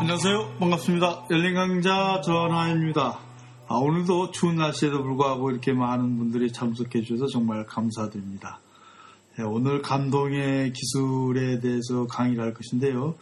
안녕하세요. 반갑습니다. 열린 강좌 전하입니다. 아, 오늘도 추운 날씨에도 불구하고 이렇게 많은 분들이 참석해 주셔서 정말 감사드립니다. 네, 오늘 감동의 기술에 대해서 강의를 할 것인데요.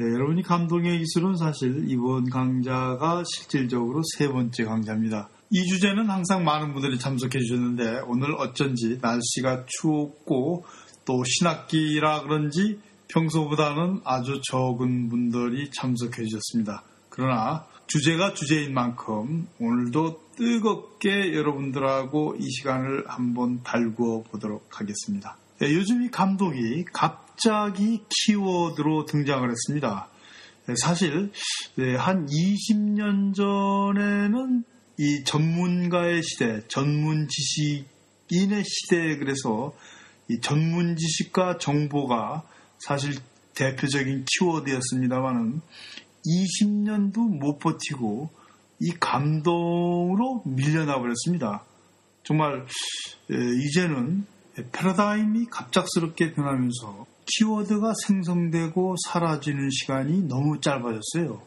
네, 여러분이 감동의 기술은 사실 이번 강좌가 실질적으로 세 번째 강좌입니다. 이 주제는 항상 많은 분들이 참석해 주셨는데 오늘 어쩐지 날씨가 추웠고 또 신학기라 그런지 평소보다는 아주 적은 분들이 참석해 주셨습니다. 그러나 주제가 주제인 만큼 오늘도 뜨겁게 여러분들하고 이 시간을 한번 달구어 보도록 하겠습니다. 네, 요즘 이 감독이 갑 자기 키워드로 등장을 했습니다. 네, 사실 네, 한 20년 전에는 이 전문가의 시대, 전문 지식인의 시대에 그래서 이 전문 지식과 정보가 사실 대표적인 키워드였습니다만은 20년도 못 버티고 이 감동으로 밀려나 버렸습니다. 정말 이제는 패러다임이 갑작스럽게 변하면서 키워드가 생성되고 사라지는 시간이 너무 짧아졌어요.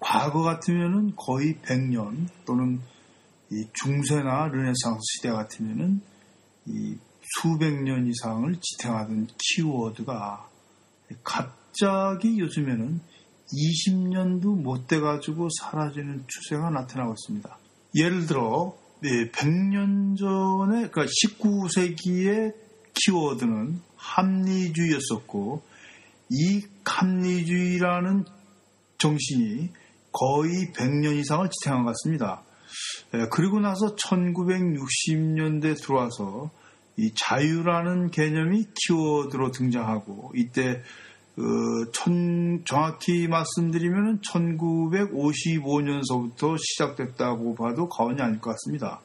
과거 같으면은 거의 100년 또는 중세나 르네상스 시대 같으면은 이 수백 년 이상을 지탱하던 키워드가 갑자기 요즘에는 20년도 못 돼가지고 사라지는 추세가 나타나고 있습니다. 예를 들어, 네, 100년 전에, 그러니까 19세기의 키워드는 합리주의였었고, 이 합리주의라는 정신이 거의 100년 이상을 지탱한 것 같습니다. 그리고 나서 1960년대 들어와서 이 자유라는 개념이 키워드로 등장하고 이때 그 천, 정확히 말씀드리면 1955년서부터 시작됐다고 봐도 과언이 아닐 것 같습니다.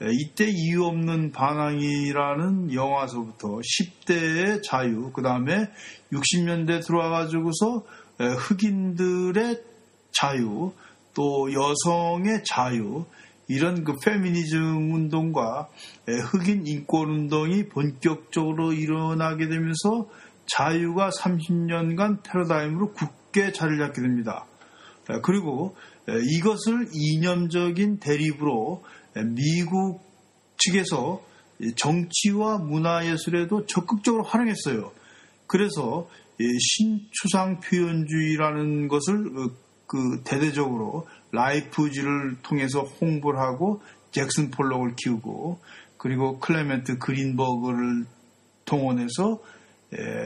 이때 이유 없는 반항이라는 영화서부터 10대의 자유, 그 다음에 60년대 들어와가지고서 흑인들의 자유, 또 여성의 자유, 이런 그 페미니즘 운동과 흑인 인권 운동이 본격적으로 일어나게 되면서 자유가 30년간 패러다임으로 굳게 자리를 잡게 됩니다. 그리고 이것을 이념적인 대립으로 미국 측에서 정치와 문화예술에도 적극적으로 활용했어요. 그래서 신추상 표현주의라는 것을 그 대대적으로 라이프지를 통해서 홍보를 하고 잭슨 폴록을 키우고 그리고 클레멘트 그린버그를 동원해서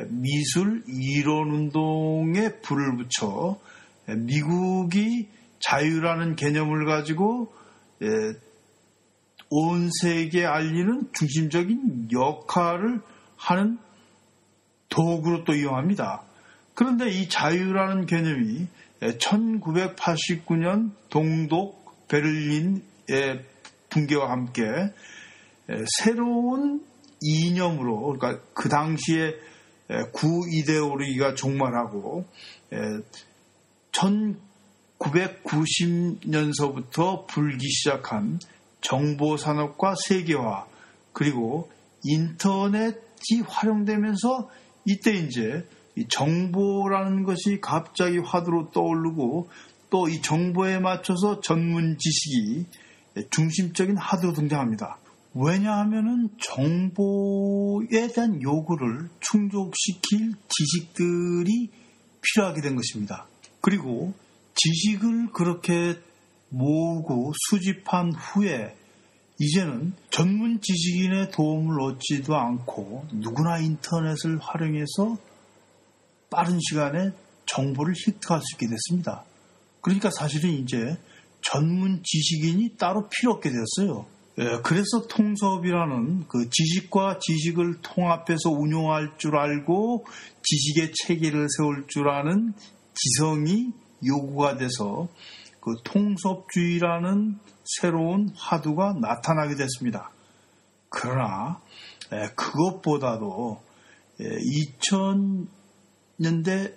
미술 이론 운동에 불을 붙여 미국이 자유라는 개념을 가지고 온 세계에 알리는 중심적인 역할을 하는 도구로 또 이용합니다. 그런데 이 자유라는 개념이 1989년 동독 베를린의 붕괴와 함께 새로운 이념으로 그러니까 그 당시에 구이데올로기가 종말하고 1990년서부터 불기 시작한 정보 산업과 세계화 그리고 인터넷이 활용되면서 이때 이제 정보라는 것이 갑자기 화두로 떠오르고 또 이 정보에 맞춰서 전문 지식이 중심적인 하드로 등장합니다. 왜냐하면 정보에 대한 요구를 충족시킬 지식들이 필요하게 된 것입니다. 그리고 지식을 그렇게 모으고 수집한 후에 이제는 전문 지식인의 도움을 얻지도 않고 누구나 인터넷을 활용해서 빠른 시간에 정보를 획득할 수 있게 됐습니다. 그러니까 사실은 이제 전문 지식인이 따로 필요 없게 되었어요. 예, 그래서 통섭이라는 그 지식과 지식을 통합해서 운용할 줄 알고 지식의 체계를 세울 줄 아는 지성이 요구가 돼서 그 통섭주의라는 새로운 화두가 나타나게 됐습니다. 그러나 예, 그것보다도 2000년대 예,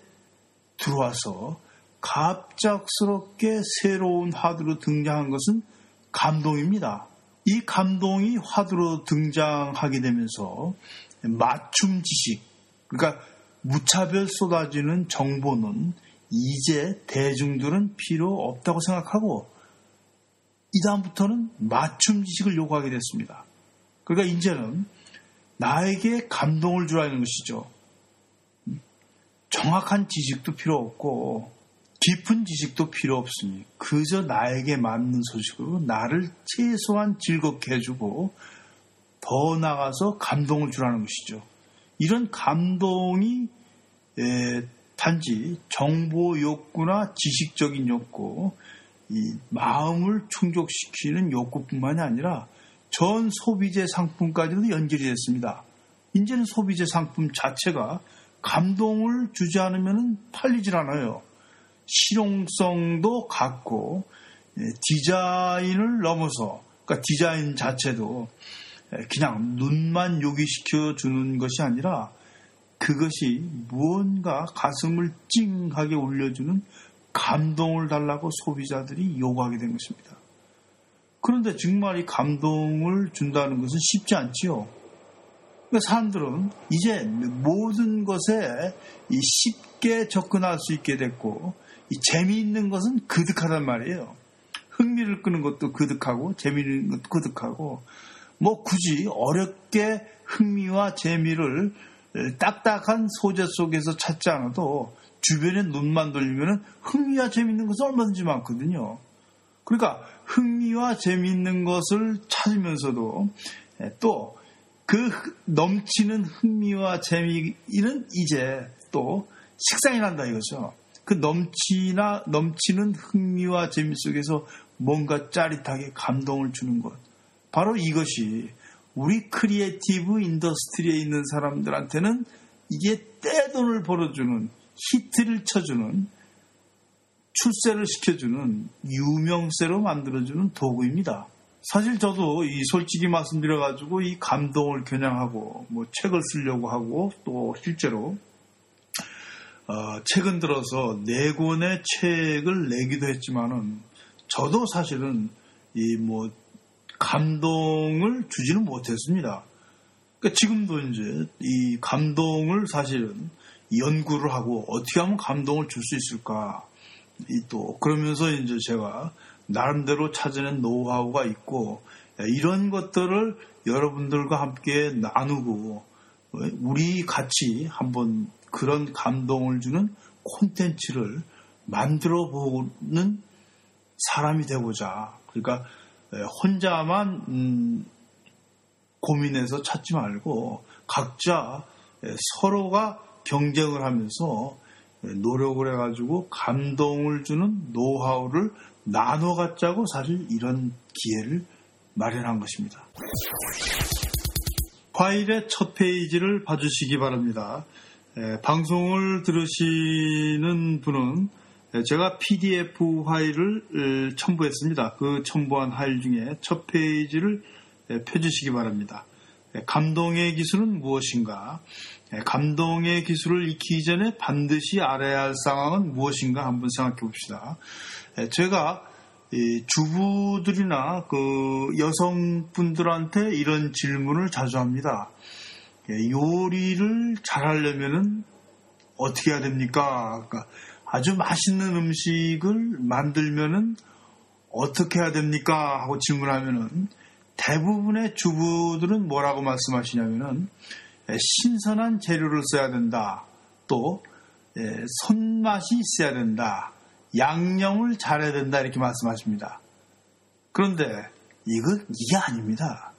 들어와서 갑작스럽게 새로운 화두로 등장한 것은 감동입니다. 이 감동이 화두로 등장하게 되면서 맞춤 지식, 그러니까 무차별 쏟아지는 정보는 이제 대중들은 필요 없다고 생각하고 이 다음부터는 맞춤 지식을 요구하게 됐습니다. 그러니까 이제는 나에게 감동을 주라 는 것이죠. 정확한 지식도 필요 없고 깊은 지식도 필요 없으니 그저 나에게 맞는 소식으로 나를 최소한 즐겁게 해주고 더 나가서 감동을 주라는 것이죠. 이런 감동이 에, 단지 정보 욕구나 지식적인 욕구, 이 마음을 충족시키는 욕구뿐만이 아니라 전 소비재 상품까지도 연결이 됐습니다. 이제는 소비재 상품 자체가 감동을 주지 않으면 팔리질 않아요. 실용성도 갖고 예, 디자인을 넘어서 그러니까 디자인 자체도 예, 그냥 눈만 요기시켜 주는 것이 아니라 그것이 무언가 가슴을 찡하게 울려주는 감동을 달라고 소비자들이 요구하게 된 것입니다. 그런데 정말 이 감동을 준다는 것은 쉽지 않지요. 그러니까 사람들은 이제 모든 것에 쉽게 접근할 수 있게 됐고 재미있는 것은 그득하단 말이에요. 흥미를 끄는 것도 그득하고 재미있는 것도 그득하고 뭐 굳이 어렵게 흥미와 재미를 딱딱한 소재 속에서 찾지 않아도 주변에 눈만 돌리면 흥미와 재미있는 것은 얼마든지 많거든요. 그러니까 흥미와 재미있는 것을 찾으면서도 또 그 넘치는 흥미와 재미는 이제 또 식상이 난다 이거죠. 그 넘치나 넘치는 흥미와 재미 속에서 뭔가 짜릿하게 감동을 주는 것. 바로 이것이 우리 creative industry에 있는 사람들한테는 이게 떼돈을 벌어주는 히트를 쳐주는 출세를 시켜주는 유명세로 만들어주는 도구입니다. 사실 저도 이 솔직히 말씀드려가지고 이 감동을 겨냥하고 뭐 책을 쓰려고 하고 또 실제로 어, 최근 들어서 네 권의 책을 내기도 했지만은 저도 사실은 이 뭐 감동을 주지는 못했습니다. 그러니까 지금도 이제 이 감동을 사실은 연구를 하고 어떻게 하면 감동을 줄 수 있을까 또 그러면서 이제 제가 나름대로 찾아낸 노하우가 있고 이런 것들을 여러분들과 함께 나누고 우리 같이 한번 그런 감동을 주는 콘텐츠를 만들어 보는 사람이 되고자. 그러니까 혼자만 음, 고민해서 찾지 말고 각자 서로가 경쟁을 하면서 노력을 해가지고 감동을 주는 노하우를 나눠 갖자고 사실 이런 기회를 마련한 것입니다. 파일의 첫 페이지를 봐주시기 바랍니다. 에, 방송을 들으시는 분은 제가 PDF 파일을 첨부했습니다. 그 첨부한 파일 중에 첫 페이지를 펴주시기 바랍니다. 감동의 기술은 무엇인가? 감동의 기술을 익히기 전에 반드시 알아야 할 상황은 무엇인가 한번 생각해 봅시다. 제가 주부들이나 그 여성분들한테 이런 질문을 자주 합니다. 요리를 잘하려면은 어떻게 해야 됩니까? 그러니까 아주 맛있는 음식을 만들면은 어떻게 해야 됩니까? 하고 질문하면은 대부분의 주부들은 뭐라고 말씀하시냐면은 신선한 재료를 써야 된다. 또 손맛이 있어야 된다. 양념을 잘해야 된다. 이렇게 말씀하십니다. 그런데 이거 이게 아닙니다.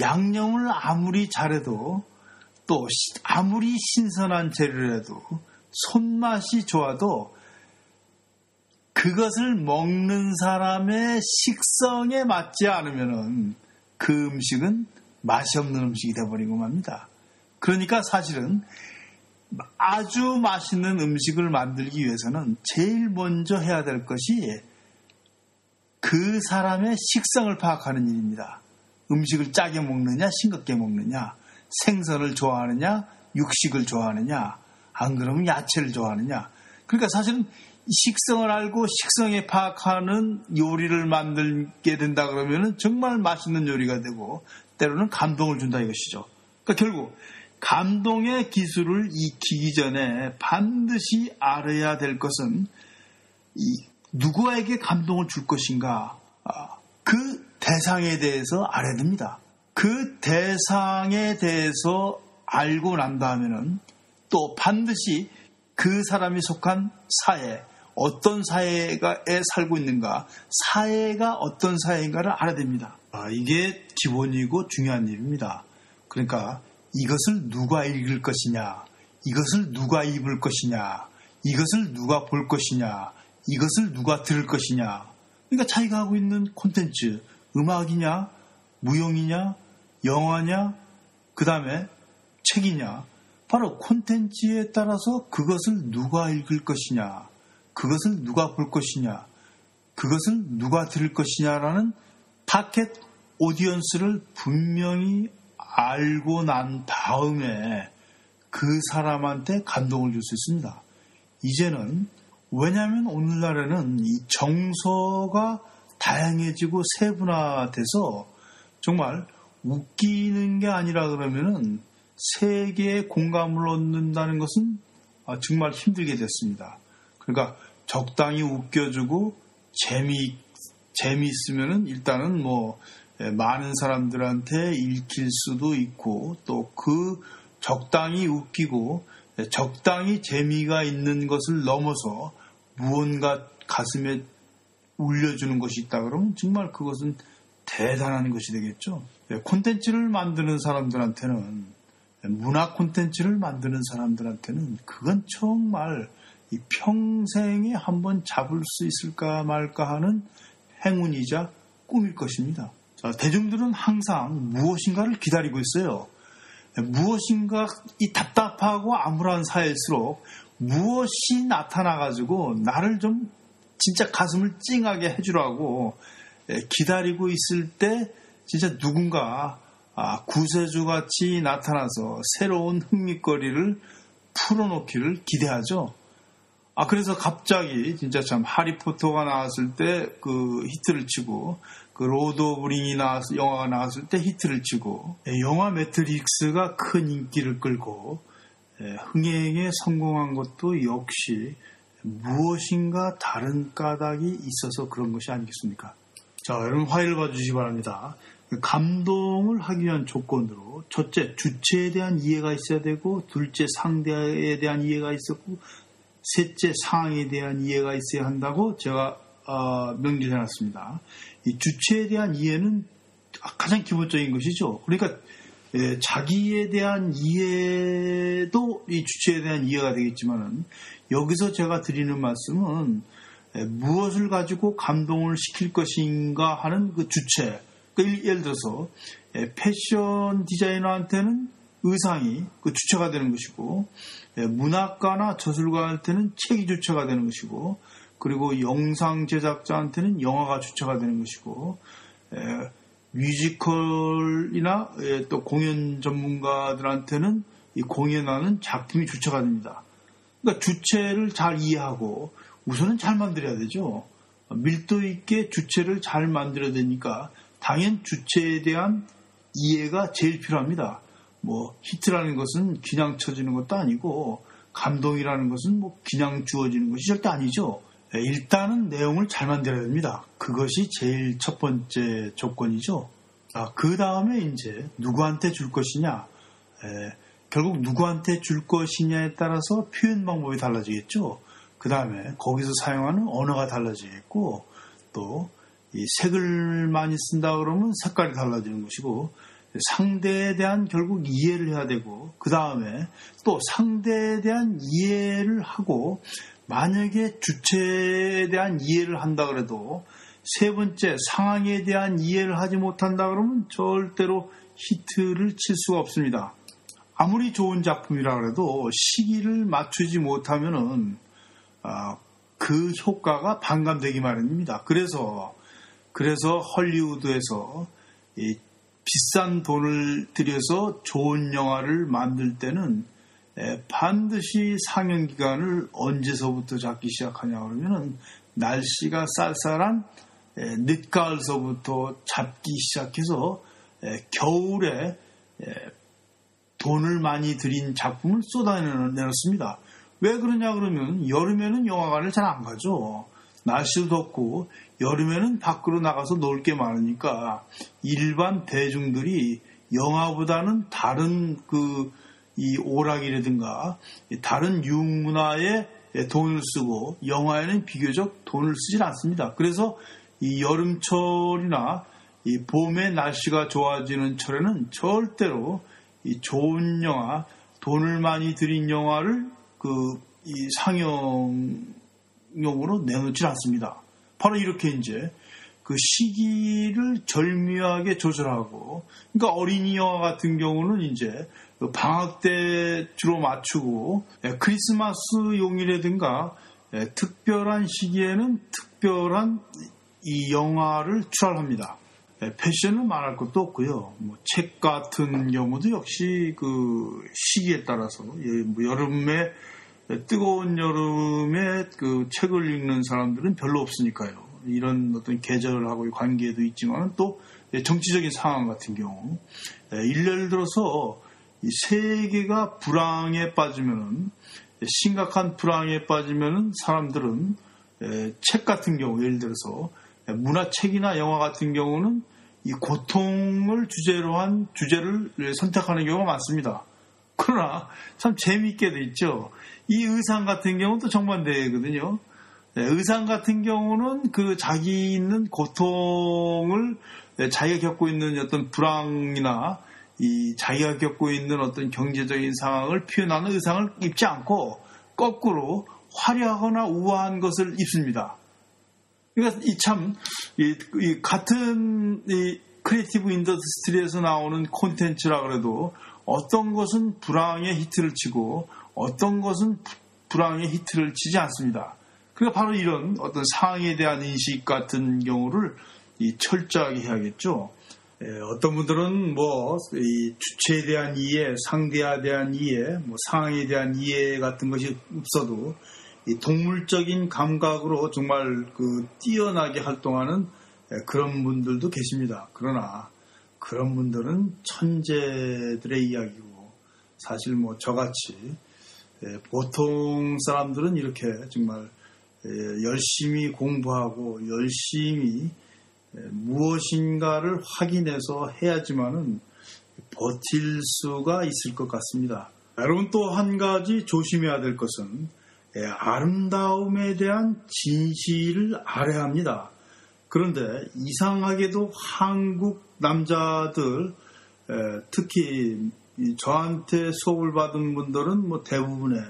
양념을 아무리 잘해도 또 아무리 신선한 재료라도 손맛이 좋아도 그것을 먹는 사람의 식성에 맞지 않으면 그 음식은 맛이 없는 음식이 되어버리고 맙니다. 그러니까 사실은 아주 맛있는 음식을 만들기 위해서는 제일 먼저 해야 될 것이 그 사람의 식성을 파악하는 일입니다. 음식을 짜게 먹느냐, 싱겁게 먹느냐, 생선을 좋아하느냐, 육식을 좋아하느냐, 안 그러면 야채를 좋아하느냐. 그러니까 사실은 식성을 알고 식성에 파악하는 요리를 만들게 된다 그러면은 정말 맛있는 요리가 되고 때로는 감동을 준다 이것이죠. 그러니까 결국 감동의 기술을 익히기 전에 반드시 알아야 될 것은 누구에게 감동을 줄 것인가 아, 그 대상에 대해서 알아야 됩니다. 그 대상에 대해서 알고 난 다음에는 또 반드시 그 사람이 속한 사회, 어떤 사회에 살고 있는가, 사회가 어떤 사회인가를 알아야 됩니다. 아, 이게 기본이고 중요한 일입니다. 그러니까 이것을 누가 읽을 것이냐, 이것을 누가 입을 것이냐, 이것을 누가 볼 것이냐, 이것을 누가 들을 것이냐. 그러니까 자기가 하고 있는 콘텐츠, 음악이냐, 무용이냐, 영화냐, 그 다음에 책이냐. 바로 콘텐츠에 따라서 그것을 누가 읽을 것이냐, 그것을 누가 볼 것이냐, 그것을 누가 들을 것이냐라는 타켓 오디언스를 분명히 알고 난 다음에 그 사람한테 감동을 줄 수 있습니다. 이제는 왜냐하면 오늘날에는 이 정서가 다양해지고 세분화돼서 정말 웃기는 게 아니라 그러면은 세계의 공감을 얻는다는 것은 아, 정말 힘들게 됐습니다. 그러니까 적당히 웃겨주고 재미 재미있으면은 일단은 뭐 예, 많은 사람들한테 읽힐 수도 있고 또 그 적당히 웃기고 예, 적당히 재미가 있는 것을 넘어서 무언가 가슴에 울려주는 것이 있다 그러면 정말 그것은 대단한 것이 되겠죠. 예, 콘텐츠를 만드는 사람들한테는 문화 콘텐츠를 만드는 사람들한테는 그건 정말 평생에 한번 잡을 수 있을까 말까 하는 행운이자 꿈일 것입니다. 자, 대중들은 항상 무엇인가를 기다리고 있어요. 무엇인가 이 답답하고 암울한 사회일수록 무엇이 나타나가지고 나를 좀 진짜 가슴을 찡하게 해주라고 기다리고 있을 때 진짜 누군가 아, 구세주 같이 나타나서 새로운 흥미거리를 풀어놓기를 기대하죠. 아, 그래서 갑자기 진짜 참 하리포터가 나왔을 때 그 히트를 치고 그 Lord of Ring이 나왔, 영화가 나왔을 때 히트를 치고 예, 영화 매트릭스가 큰 인기를 끌고 예, 흥행에 성공한 것도 역시 무엇인가 다른 까닭이 있어서 그런 것이 아니겠습니까? 자, 여러분 화해를 봐주시기 바랍니다. 감동을 하기 위한 조건으로 첫째 주체에 대한 이해가 있어야 되고 둘째 상대에 대한 이해가 있었고 셋째 상황에 대한 이해가 있어야 한다고 제가 어, 명기해놨습니다. 이 주체에 대한 이해는 가장 기본적인 것이죠. 그러니까 예, 자기에 대한 이해도 이 주체에 대한 이해가 되겠지만은 여기서 제가 드리는 말씀은 예, 무엇을 가지고 감동을 시킬 것인가 하는 그 주체. 그러니까 예를 들어서 예, 패션 디자이너한테는 의상이 그 주체가 되는 것이고 예, 문학가나 저술가한테는 책이 주체가 되는 것이고 그리고 영상 제작자한테는 영화가 주체가 되는 것이고 예, 뮤지컬이나 예, 또 공연 전문가들한테는 이 공연하는 작품이 주체가 됩니다. 그러니까 주체를 잘 이해하고 우선은 잘 만들어야 되죠. 밀도 있게 주체를 잘 만들어야 되니까 당연 주체에 대한 이해가 제일 필요합니다. 뭐 히트라는 것은 그냥 쳐지는 것도 아니고 감동이라는 것은 뭐 그냥 주어지는 것이 절대 아니죠. 예, 일단은 내용을 잘 만들어야 됩니다. 그것이 제일 첫 번째 조건이죠. 아, 그 다음에 이제 누구한테 줄 것이냐. 에, 예, 결국 누구한테 줄 것이냐에 따라서 표현 방법이 달라지겠죠. 그 다음에 거기서 사용하는 언어가 달라지겠고 또 이 색을 많이 쓴다 그러면 색깔이 달라지는 것이고 상대에 대한 결국 이해를 해야 되고 그 다음에 또 상대에 대한 이해를 하고 만약에 주체에 대한 이해를 한다 그래도 세 번째 상황에 대한 이해를 하지 못한다 그러면 절대로 히트를 칠 수가 없습니다. 아무리 좋은 작품이라 그래도 시기를 맞추지 못하면은 아, 그 효과가 반감되기 마련입니다. 그래서 그래서 헐리우드에서 비싼 돈을 들여서 좋은 영화를 만들 때는 반드시 상영 기간을 언제서부터 잡기 시작하냐 그러면은 날씨가 쌀쌀한 늦가을서부터 잡기 시작해서 겨울에 돈을 많이 들인 작품을 쏟아내놓습니다. 왜 그러냐 그러면 여름에는 영화관을 잘 안 가죠. 날씨도 덥고 여름에는 밖으로 나가서 놀 게 많으니까 일반 대중들이 영화보다는 다른 그 이 오락이라든가 다른 유문화에 돈을 쓰고 영화에는 비교적 돈을 쓰질 않습니다. 그래서 이 여름철이나 이 봄의 날씨가 좋아지는 철에는 절대로 이 좋은 영화, 돈을 많이 들인 영화를 그이 상영용으로 내놓지 않습니다. 바로 이렇게 이제 그 시기를 절묘하게 조절하고, 그러니까 어린이 영화 같은 경우는 이제 그 방학 때 주로 맞추고 예, 크리스마스 용이라든가 예, 특별한 시기에는 특별한 이 영화를 출하합니다. 네, 패션은 말할 것도 없고요. 뭐 책 같은 경우도 역시 그 시기에 따라서 예, 뭐 여름에 뜨거운 여름에 그 책을 읽는 사람들은 별로 없으니까요. 이런 어떤 계절하고의 관계도 있지만 또 정치적인 상황 같은 경우 일례를 들어서 세계가 불황에 빠지면은 심각한 불황에 빠지면은 사람들은 책 같은 경우 예를 들어서 문화책이나 영화 같은 경우는 이 고통을 주제로 한 주제를 선택하는 경우가 많습니다. 그러나 참 재미있게 돼 있죠. 이 의상 같은 경우도 정반대거든요. 네, 의상 같은 경우는 그 자기 있는 고통을 네, 자기가 겪고 있는 어떤 불황이나 이 자기가 겪고 있는 어떤 경제적인 상황을 표현하는 의상을 입지 않고 거꾸로 화려하거나 우아한 것을 입습니다. 그러니까 이 참, 이, 이 같은 이 creative industry에서 나오는 콘텐츠라 그래도 어떤 것은 불황에 히트를 치고 어떤 것은 불황에 히트를 치지 않습니다. 그러니까 바로 이런 어떤 상황에 대한 인식 같은 경우를 철저하게 해야겠죠. 예, 어떤 분들은 뭐, 이 주체에 대한 이해, 상대에 대한 이해, 뭐 상황에 대한 이해 같은 것이 없어도 동물적인 감각으로 정말 그 뛰어나게 활동하는 예, 그런 분들도 계십니다. 그러나 그런 분들은 천재들의 이야기고 사실 뭐 저같이 예, 보통 사람들은 이렇게 정말 예, 열심히 공부하고 열심히 무엇인가를 확인해서 해야지만은 버틸 수가 있을 것 같습니다. 여러분 또 한 가지 조심해야 될 것은 예, 아름다움에 대한 진실을 알아야 합니다. 그런데 이상하게도 한국 남자들 예, 특히 저한테 수업을 받은 분들은 뭐 대부분의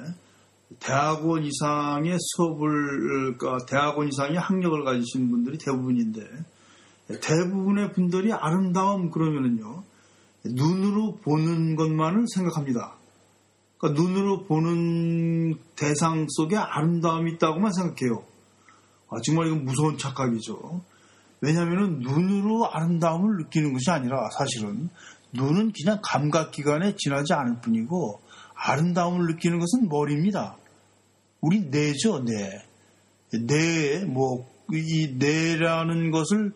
대학원 이상의 수업을 그러니까 대학원 이상의 학력을 가지신 분들이 대부분인데 대부분의 분들이 아름다움 그러면은요 눈으로 보는 것만을 생각합니다. 그러니까 눈으로 보는 대상 속에 아름다움이 있다고만 생각해요. 아, 정말 이건 무서운 착각이죠. 왜냐하면 눈으로 아름다움을 느끼는 것이 아니라 사실은 눈은 그냥 감각기관에 지나지 않을 뿐이고 아름다움을 느끼는 것은 머리입니다. 우리 뇌죠, 뇌. 뇌, 뭐, 이 뇌라는 것을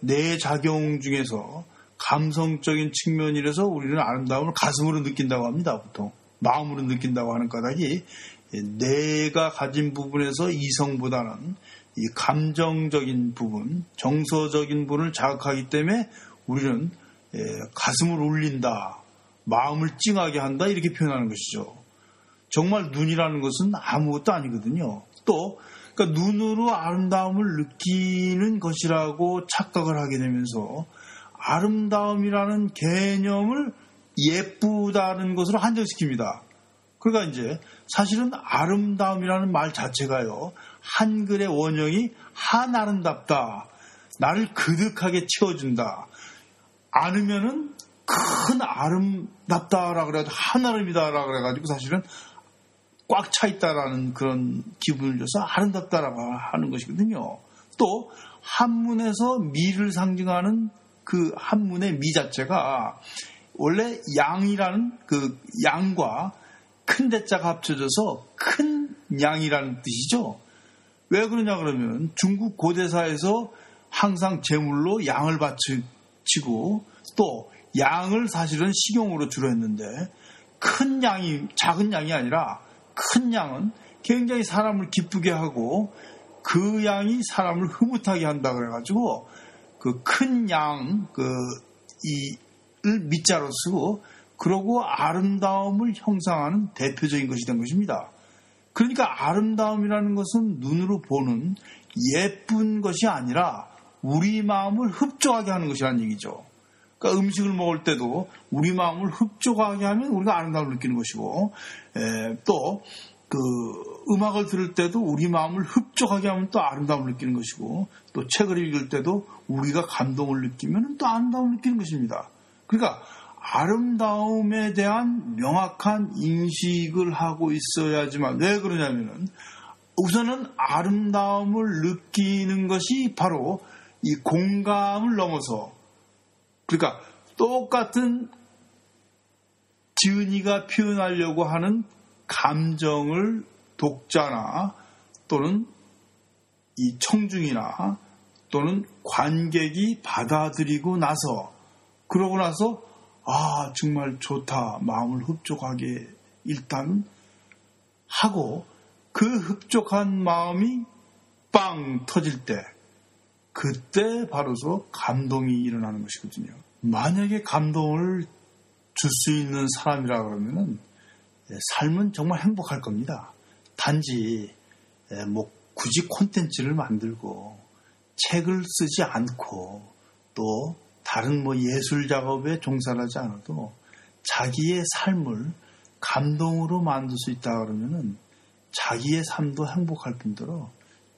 뇌 작용 중에서 감성적인 측면이라서 우리는 아름다움을 가슴으로 느낀다고 합니다. 보통 마음으로 느낀다고 하는 까닭이 내가 가진 부분에서 이성보다는 이 감정적인 부분, 정서적인 부분을 자극하기 때문에 우리는 가슴을 울린다, 마음을 찡하게 한다 이렇게 표현하는 것이죠. 정말 눈이라는 것은 아무것도 아니거든요. 또 그러니까 눈으로 아름다움을 느끼는 것이라고 착각을 하게 되면서 아름다움이라는 개념을 예쁘다는 것으로 한정시킵니다. 그러니까 이제 사실은 아름다움이라는 말 자체가요. 한글의 원형이 한 아름답다. 나를 그득하게 채워준다. 않으면은 큰 아름답다라 그래도 한아름이다라 그래가지고 사실은 꽉 차 있다라는 그런 기분을 줘서 아름답다라고 하는 것이거든요. 또 한문에서 미를 상징하는 그 한문의 미 자체가 원래 양이라는 그 양과 큰 대자가 합쳐져서 큰 양이라는 뜻이죠. 왜 그러냐 그러면 중국 고대사에서 항상 제물로 양을 바치 고 또 양을 사실은 식용으로 주로 했는데 큰 양이 작은 양이 아니라 큰 양은 굉장히 사람을 기쁘게 하고 그 양이 사람을 흐뭇하게 한다 그래가지고 그 큰 양 그 이를 밑자로 쓰고 그러고 아름다움을 형상하는 대표적인 것이 된 것입니다. 그러니까 아름다움이라는 것은 눈으로 보는 예쁜 것이 아니라 우리 마음을 흡족하게 하는 것이라는 얘기죠. 그러니까 음식을 먹을 때도 우리 마음을 흡족하게 하면 우리가 아름다움을 느끼는 것이고 또 그 음악을 들을 때도 우리 마음을 흡족하게 하면 또 아름다움을 느끼는 것이고 또 책을 읽을 때도 우리가 감동을 느끼면 또 아름다움을 느끼는 것입니다. 그러니까 아름다움에 대한 명확한 인식을 하고 있어야지만 왜 그러냐면은 우선은 아름다움을 느끼는 것이 바로 이 공감을 넘어서 그러니까 똑같은 지은이가 표현하려고 하는 감정을 독자나 또는 이 청중이나 또는 관객이 받아들이고 나서 그러고 나서 아 정말 좋다 마음을 흡족하게 일단 하고 그 흡족한 마음이 빵 터질 때 그때 바로서 감동이 일어나는 것이거든요. 만약에 감동을 줄 수 있는 사람이라 그러면은 예, 삶은 정말 행복할 겁니다. 단지 예, 뭐 굳이 콘텐츠를 만들고 책을 쓰지 않고 또 다른 뭐 예술 작업에 종사하지 않아도 자기의 삶을 감동으로 만들 수 있다 그러면은 자기의 삶도 행복할 뿐더러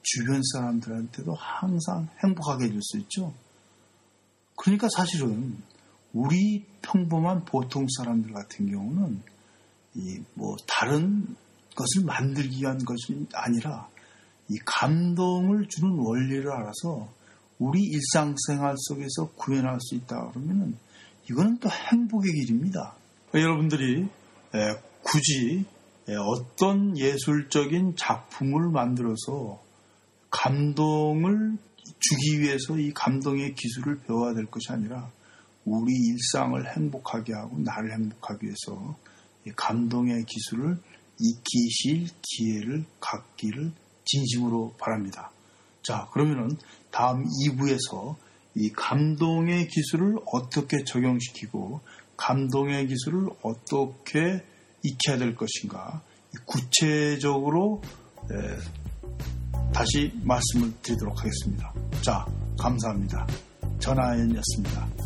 주변 사람들한테도 항상 행복하게 해줄 수 있죠. 그러니까 사실은 우리 평범한 보통 사람들 같은 경우는 이 뭐 다른 것을 만들기 위한 것이 아니라 이 감동을 주는 원리를 알아서 우리 일상생활 속에서 구현할 수 있다 그러면은 이거는 또 행복의 길입니다. 여러분들이 굳이 어떤 예술적인 작품을 만들어서 감동을 주기 위해서 이 감동의 기술을 배워야 될 것이 아니라 우리 일상을 행복하게 하고 나를 행복하기 위해서 감동의 기술을 익히실 기회를 갖기를 진심으로 바랍니다. 자, 그러면은 다음 2부에서 이 감동의 기술을 어떻게 적용시키고 감동의 기술을 어떻게 익혀야 될 것인가 구체적으로 다시 말씀을 드리도록 하겠습니다. 자, 감사합니다. 전하연이었습니다.